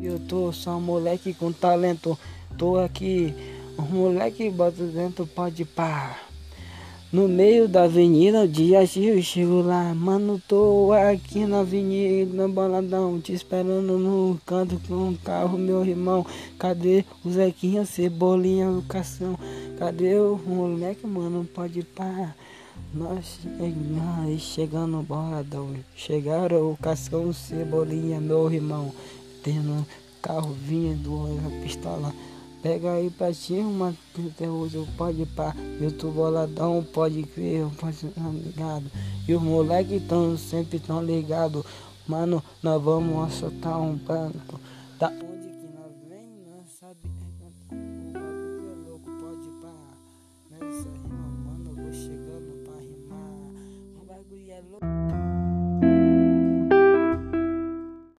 Eu tô só um moleque com talento, tô aqui, um moleque bota dentro, pode pá. No meio da avenida, dia eu chego lá, mano, tô aqui na avenida, baladão, te esperando no canto com um carro, meu irmão. Cadê o Zequinha, Cebolinha, o Cação? Cadê o moleque, mano, pode pá? Nós chegando, chegando boladão, chegaram o Cação, Cebolinha, meu irmão, tendo carro vindo, a pistola. Pega aí pra ti uma terrorista, pode pá, eu tô boladão, pode crer, eu posso tá ligado. E os moleques tão sempre tão ligado, mano, nós vamos assaltar um banco. Da onde que nós vem, nós sabe.